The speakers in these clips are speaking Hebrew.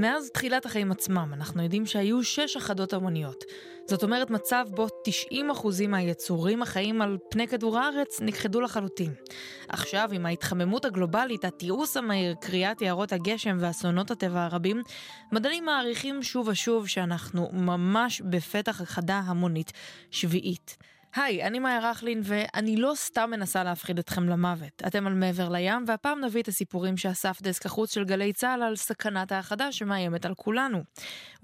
מאז תחילת החיים עצמם אנחנו יודעים שהיו שש אחדות המוניות. זאת אומרת מצב בו 90% מהיצורים החיים על פני כדור הארץ נכחדו לחלוטין. עכשיו, עם ההתחממות הגלובלית, התיעוש המהיר, קריאת יערות הגשם ואסונות הטבע הרבים, מדענים מעריכים שוב ושוב שאנחנו ממש בפתח הכחדה המונית שביעית. היי, אני מאיה רכלין, ואני לא סתם מנסה להפחיד אתכם למוות. אתם על מעבר לים, והפעם נביא את הסיפורים שאסף דסק החוץ של גלי צה"ל על סכנת האחדה שמאיימת על כולנו.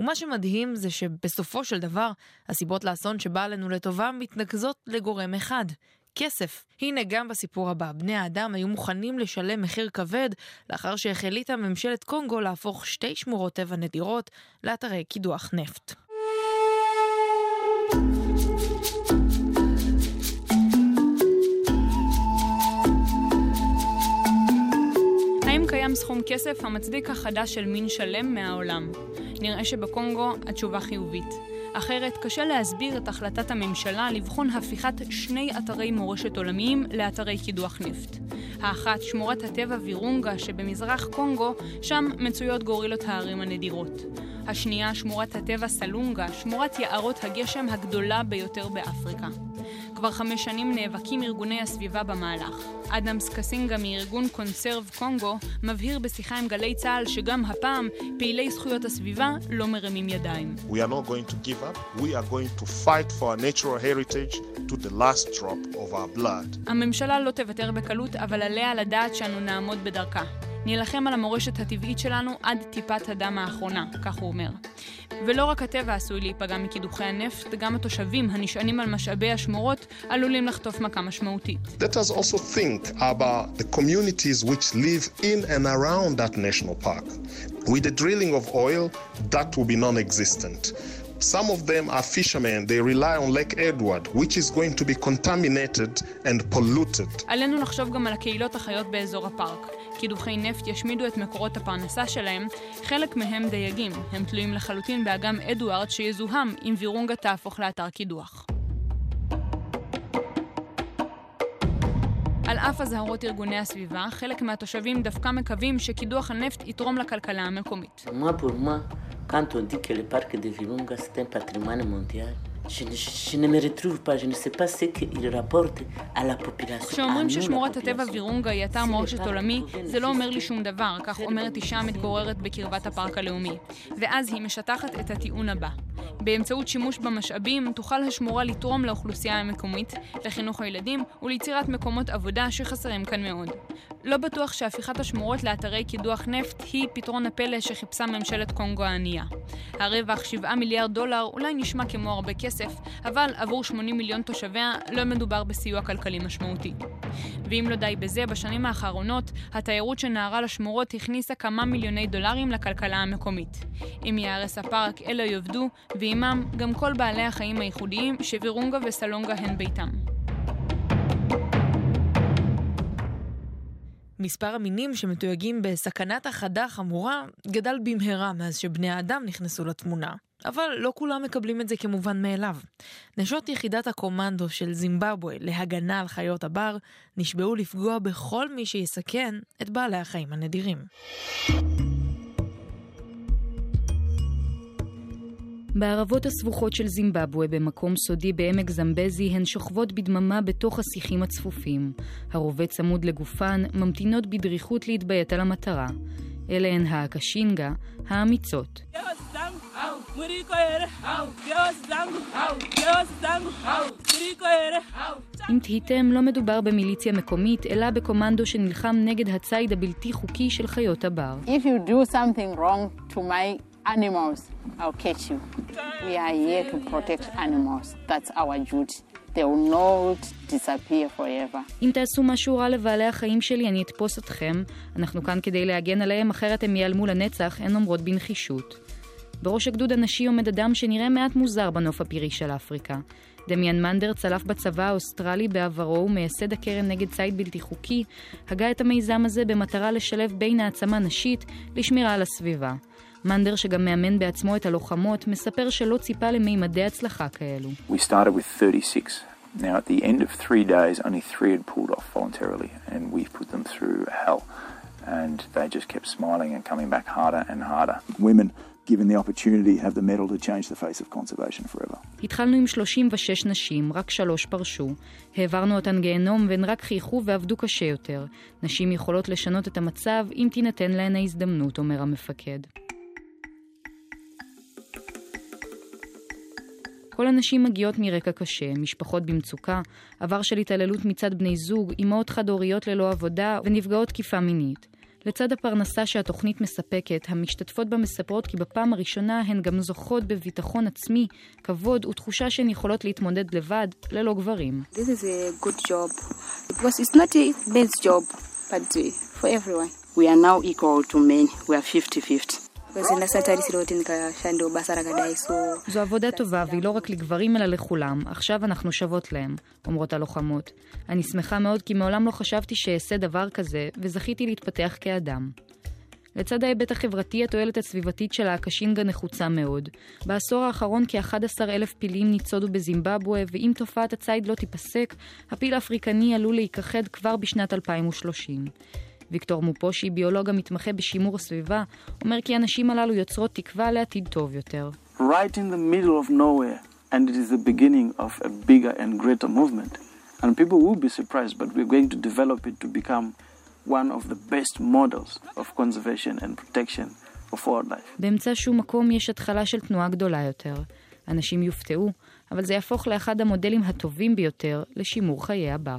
ומה שמדהים זה שבסופו של דבר, הסיבות לאסון שבא עלינו לטובה מתנקזות לגורם אחד. כסף. הנה גם בסיפור הבא, בני האדם היו מוכנים לשלם מחיר כבד לאחר שהחליטה ממשלת קונגו להפוך שתי שמורות טבע נדירות לאתרי קידוח נפט. קיים סכום כסף המצדיק החדה של מין שלם מהעולם. נראה שבקונגו התשובה חיובית. אחרת קשה להסביר את החלטת הממשלה לבחון הפיכת שני אתרי מורשת עולמיים לאתרי קידוח נפט. האחת, שמורת הטבע וירונגה שבמזרח קונגו, שם מצויות גורילות ההרים הנדירות. השנייה, שמורת הטבע סלונגה, שמורת יערות הגשם הגדולה ביותר באפריקה. כבר חמש שנים נאבקים ארגוני הסביבה במהלך. אדמס קסינגה מארגון קונסרב קונגו מבהיר בשיחה עם גלי צה"ל שגם הפעם פעילי זכויות הסביבה לא מרימים ידיים. We are not going to give up. We are going to fight for our natural heritage to the last drop of our blood. הממשלה לא תוותר בקלות, אבל עליה לדעת שאנו נעמוד בדרכה. נילחם על המורשת הטבעית שלנו עד טיפת הדם האחרונה, כך הוא אומר. ולא רק הטבע עשוי להיפגע מקידוחי הנפט, גם התושבים הנשענים על משאבי השמורות עלולים לחטוף מכה משמעותית. Let us also think about the communities which live in and around that national park. With the drilling of oil, that will be non-existent. Some of them are fishermen, they rely on Lake Edward, which is going to be contaminated and polluted. עלינו לחשוב גם על הקהילות החיות באזור הפארק. קידוחי נפט ישמידו את מקורות הפרנסה שלהם, חלק מהם דייגים. הם תלויים לחלוטין באגם אדוארד שיזוהם אם וירונגה תהפוך לאתר קידוח. על אף אזהרות ארגוני הסביבה, חלק מהתושבים דווקא מקווים שקידוח הנפט יתרום לכלכלה המקומית. כשאומרים ששמורת הטבע וירונגה היא אתר מורשת עולמי, זה לא אומר לי שום דבר, כך אומרת אישה המתגוררת בקרבת הפארק הלאומי. ואז היא משטחת את הטיעון הבא. באמצעות שימוש במשאבים תוכל השמורה לתרום לאוכלוסייה המקומית, לחינוך הילדים וליצירת מקומות עבודה שחסרים כאן מאוד. לא בטוח שהפיכת השמורות לאתרי קידוח נפט היא פתרון הפלא שחיפשה ממשלת קונגו הענייה. הרווח 7 מיליארד דולר אולי נשמע כמו הרבה כסף, אבל עבור 80 מיליון תושביה לא מדובר בסיוע כלכלי משמעותי. ואם לא די בזה, בשנים האחרונות התיירות שנהרה לשמורות הכניסה כמה מיליוני דולרים לכלכלה המקומית. אם ייהרס הפארק, אלה יאבדו, ועימם גם כל בעלי החיים הייחודיים שווירונגה וסלונגה הן ביתם. מספר המינים שמתויגים בסכנת החדה חמורה גדל במהרה מאז שבני האדם נכנסו לתמונה. אבל לא כולם מקבלים את זה כמובן מאליו. נשות יחידת הקומנדו של זימבבואה להגנה על חיות הבר נשבעו לפגוע בכל מי שיסכן את בעלי החיים הנדירים. בערבות הסבוכות של זימבבואה, במקום סודי בעמק זמבזי, הן שוכבות בדממה בתוך השיחים הצפופים. הרובה צמוד לגופן, ממתינות בדריכות להתביית על המטרה. אלה הן האקשינגה, האמיצות. אם תהיתם, לא מדובר במיליציה מקומית, אלא בקומנדו שנלחם נגד הציד הבלתי חוקי של חיות הבר. Animals, I'll catch you. We are here to protect animals. That's our duty. They will not disappear forever. אם תעשו משהו רע לבעלי החיים שלי, אני אתפוס אתכם. אנחנו כאן כדי להגן עליהם, אחרת הם ייעלמו לנצח, הן אומרות בנחישות. בראש הגדוד הנשי עומד אדם שנראה מעט מוזר בנוף הפירי של אפריקה. דמיאן מנדר צלף בצבא האוסטרלי בעברו ומייסד הקרן נגד ציד בלתי חוקי, הגה את המיזם הזה במטרה לשלב בין העצמה נשית לשמירה על הסביבה. מנדר, שגם מאמן בעצמו את הלוחמות, מספר שלא ציפה למימדי הצלחה כאלו. We started with 36. Now at the end of three days, only three had pulled off voluntarily, and we've put them through hell. and they just kept smiling and coming back harder and harder. Women given the opportunity, have the medal to change the face of conservation forever. התחלנו עם 36 נשים, רק שלוש פרשו. העברנו אותן גיהנום והן רק חייכו ועבדו קשה יותר. נשים יכולות לשנות את המצב אם תינתן להן ההזדמנות, אומר המפקד. כל הנשים מגיעות מרקע קשה, משפחות במצוקה, עבר של התעללות מצד בני זוג, אמהות חד-הוריות ללא עבודה ונפגעות תקיפה מינית. לצד הפרנסה שהתוכנית מספקת, המשתתפות בה מספרות כי בפעם הראשונה הן גם זוכות בביטחון עצמי, כבוד ותחושה שהן יכולות להתמודד לבד, ללא גברים. This is a good job. Because it's not a best job, but for everyone. We are now equal to men. We are 50-50. זו עבודה טובה, והיא לא רק לגברים אלא לכולם. עכשיו אנחנו שוות להם, אומרות הלוחמות. אני שמחה מאוד כי מעולם לא חשבתי שאעשה דבר כזה, וזכיתי להתפתח כאדם. לצד ההיבט החברתי, התועלת הסביבתית של האקשינגה נחוצה מאוד. בעשור האחרון כ-11 אלף פילים ניצודו בזימבבואה, ואם תופעת הציד לא תיפסק, הפיל האפריקני עלול להיכחד כבר בשנת 2030. ויקטור מופושי, ביולוג המתמחה בשימור הסביבה, אומר כי הנשים הללו יוצרות תקווה לעתיד טוב יותר. Right in the middle of nowhere, and it is the beginning of a bigger and greater movement. And people will be surprised, but we're going to develop it to become one of the best models of conservation and protection of wildlife. באמצע שום מקום יש התחלה של תנועה גדולה יותר. אנשים יופתעו, אבל זה יהפוך לאחד המודלים הטובים ביותר לשימור חיי הבר.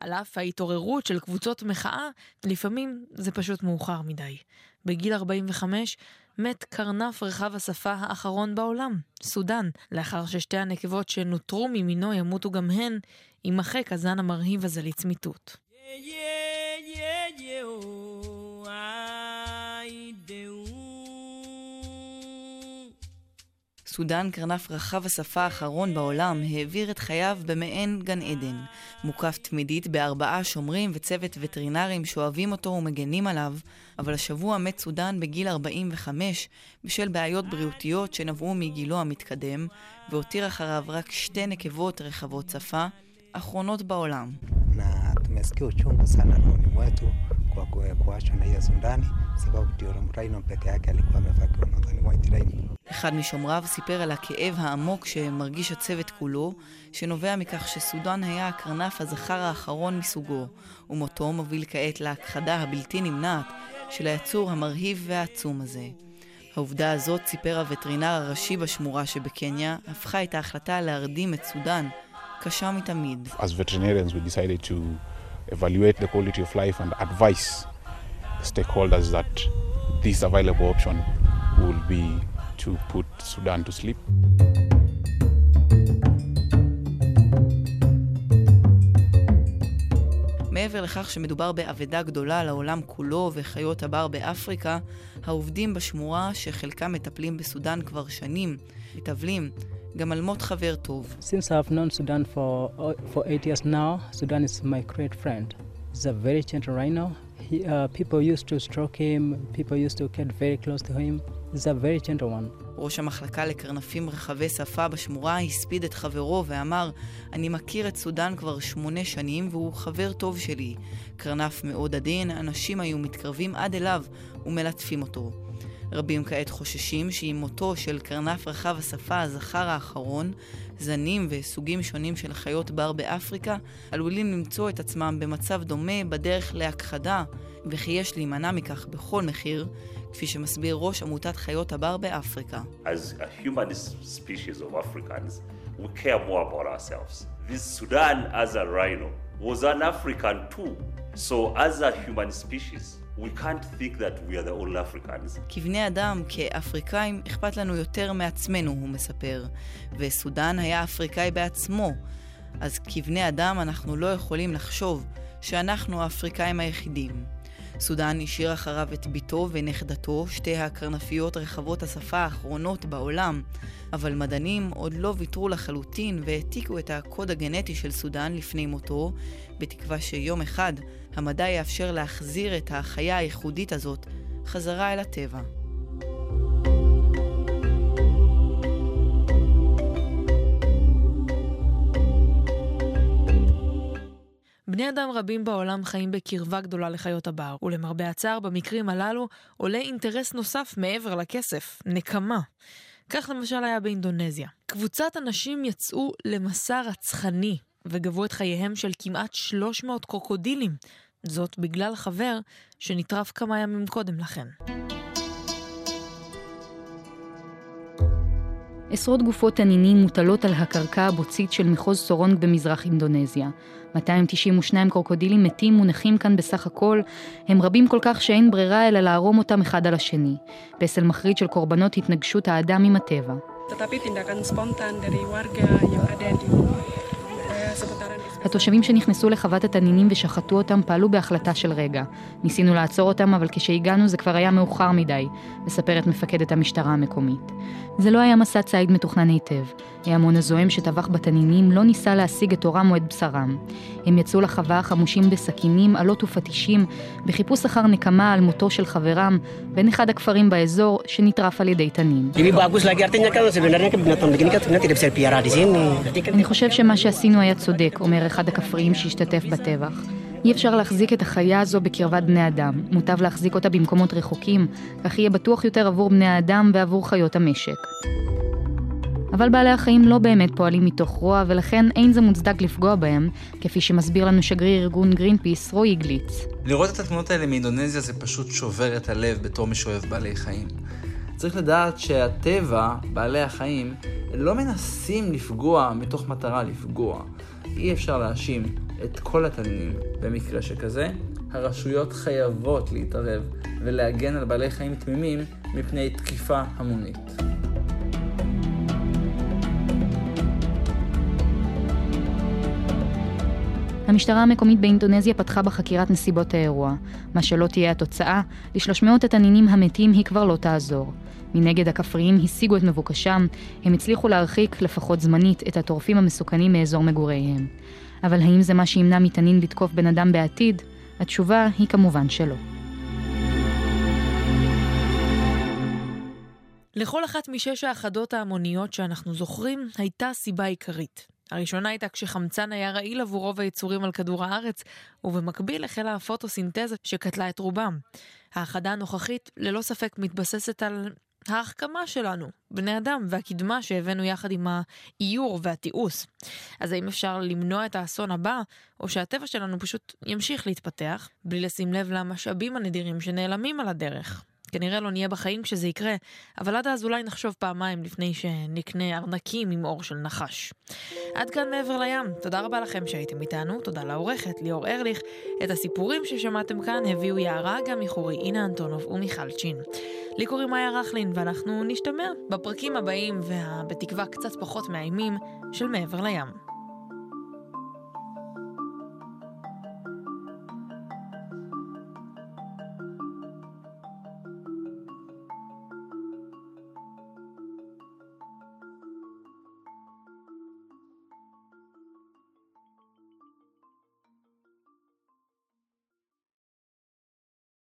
על אף ההתעוררות של קבוצות מחאה, לפעמים זה פשוט מאוחר מדי. בגיל 45 מת קרנף רחב השפה האחרון בעולם, סודאן, לאחר ששתי הנקבות שנותרו ממינו ימותו גם הן, יימחק הזן המרהיב הזה לצמיתות. Yeah, yeah, yeah, yeah, סודאן, קרנף רחב השפה האחרון בעולם, העביר את חייו במעין גן עדן. מוקף תמידית בארבעה שומרים וצוות וטרינרים שאוהבים אותו ומגנים עליו, אבל השבוע מת סודאן בגיל 45 בשל בעיות בריאותיות שנבעו מגילו המתקדם, והותיר אחריו רק שתי נקבות רחבות שפה, אחרונות בעולם. Kwa kuachwa na hiyo Sudani, sababu ndio Rhino peke yake alikuwa amefakiwa nadhani white rhino. אחד משומריו סיפר על הכאב העמוק שמרגיש הצוות כולו, שנובע מכך שסודן היה הקרנף הזכר האחרון מסוגו, ומותו מוביל כעת להכחדה הבלתי נמנעת של היצור המרהיב והעצום הזה. העובדה הזאת, סיפר הווטרינר הראשי בשמורה שבקניה, הפכה את ההחלטה להרדים את סודן קשה מתמיד. As veterinarians we decided to evaluate the quality of life and advise stakeholders that this available option will be to put Sudan to sleep. מעבר לכך שמדובר באבדה גדולה לעולם כולו וחיות הבר באפריקה, העובדים בשמורה, שחלקם מטפלים בסודאן כבר שנים, מתאבלים גם על מות חבר טוב. Since I've known Sudan for, for eight years now, Sudan is my great friend. He's a very gentle rhino. He, uh, people used to stroke him, people used to get very close to him. He's a very gentle one. ראש המחלקה לקרנפים רחבי שפה בשמורה הספיד את חברו ואמר, אני מכיר את סודן כבר שמונה שנים והוא חבר טוב שלי. קרנף מאוד עדין, אנשים היו מתקרבים עד אליו ומלטפים אותו. רבים כעת חוששים שעם מותו של קרנף רחב השפה הזכר האחרון, זנים וסוגים שונים של חיות בר באפריקה עלולים למצוא את עצמם במצב דומה בדרך להכחדה, וכי יש להימנע מכך בכל מחיר, כפי שמסביר ראש עמותת חיות הבר באפריקה. Was an African too. So as a human species, We can't think that we are the only Africans. כבני אדם, כאפריקאים, אכפת לנו יותר מעצמנו, הוא מספר. וסודן היה אפריקאי בעצמו. אז כבני אדם אנחנו לא יכולים לחשוב שאנחנו האפריקאים היחידים. סודן השאיר אחריו את בתו ונכדתו, שתי הקרנפיות רחבות השפה האחרונות בעולם, אבל מדענים עוד לא ויתרו לחלוטין והעתיקו את הקוד הגנטי של סודן לפני מותו, בתקווה שיום אחד המדע יאפשר להחזיר את החיה הייחודית הזאת חזרה אל הטבע. בני אדם רבים בעולם חיים בקרבה גדולה לחיות הבר, ולמרבה הצער, במקרים הללו עולה אינטרס נוסף מעבר לכסף, נקמה. כך למשל היה באינדונזיה. קבוצת אנשים יצאו למסע רצחני וגבו את חייהם של כמעט 300 קרוקודילים. זאת בגלל חבר שנטרף כמה ימים קודם לכן. עשרות גופות תנינים מוטלות על הקרקע הבוצית של מחוז סורונג במזרח אינדונזיה. 292 קרוקודילים מתים מונחים כאן בסך הכל, הם רבים כל כך שאין ברירה אלא לערום אותם אחד על השני. פסל מחריד של קורבנות התנגשות האדם עם הטבע. התושבים שנכנסו לחוות התנינים ושחטו אותם פעלו בהחלטה של רגע. ניסינו לעצור אותם, אבל כשהגענו זה כבר היה מאוחר מדי, מספרת מפקדת המשטרה המקומית. זה לא היה מסע ציד מתוכנן היטב. ההמון הזועם שטבח בתנינים לא ניסה להשיג את עורם או את בשרם. הם יצאו לחווה חמושים בסכינים, עלות ופטישים, בחיפוש אחר נקמה על מותו של חברם, בין אחד הכפרים באזור שנטרף על ידי תנין. אני חושב שמה שעשינו היה צודק, אומר אחד הכפריים שהשתתף בטבח. אי אפשר להחזיק את החיה הזו בקרבת בני אדם. מוטב להחזיק אותה במקומות רחוקים, כך יהיה בטוח יותר עבור בני האדם ועבור חיות המשק. אבל בעלי החיים לא באמת פועלים מתוך רוע, ולכן אין זה מוצדק לפגוע בהם, כפי שמסביר לנו שגריר ארגון גרינפיס, רועי גליץ. לראות את התמונות האלה מאינדונזיה זה פשוט שובר את הלב בתור משואב בעלי חיים. צריך לדעת שהטבע, בעלי החיים, לא מנסים לפגוע מתוך מטרה לפגוע. אי אפשר להאשים את כל התנינים במקרה שכזה. הרשויות חייבות להתערב ולהגן על בעלי חיים תמימים מפני תקיפה המונית. המשטרה המקומית באינדונזיה פתחה בחקירת נסיבות האירוע. מה שלא תהיה התוצאה, לשלוש מאות התנינים המתים היא כבר לא תעזור. מנגד הכפריים השיגו את מבוקשם, הם הצליחו להרחיק, לפחות זמנית, את הטורפים המסוכנים מאזור מגוריהם. אבל האם זה מה שימנע מתנין לתקוף בן אדם בעתיד? התשובה היא כמובן שלא. לכל אחת משש האחדות ההמוניות שאנחנו זוכרים, הייתה סיבה עיקרית. הראשונה הייתה כשחמצן היה רעיל עבור רוב היצורים על כדור הארץ, ובמקביל החלה הפוטוסינתזה שקטלה את רובם. האחדה הנוכחית ללא ספק מתבססת על ההחכמה שלנו, בני אדם, והקדמה שהבאנו יחד עם האיור והתיעוש. אז האם אפשר למנוע את האסון הבא, או שהטבע שלנו פשוט ימשיך להתפתח, בלי לשים לב למשאבים הנדירים שנעלמים על הדרך? כנראה לא נהיה בחיים כשזה יקרה, אבל עד אז אולי נחשוב פעמיים לפני שנקנה ארנקים עם אור של נחש. עד כאן מעבר לים, תודה רבה לכם שהייתם איתנו, תודה לעורכת ליאור ארליך. את הסיפורים ששמעתם כאן הביאו יערה גם מחורי אינה אנטונוב ומיכל צ'ין. לי קוראים מאיה רכלין, ואנחנו נשתמע בפרקים הבאים, ובתקווה קצת פחות מאיימים, של מעבר לים.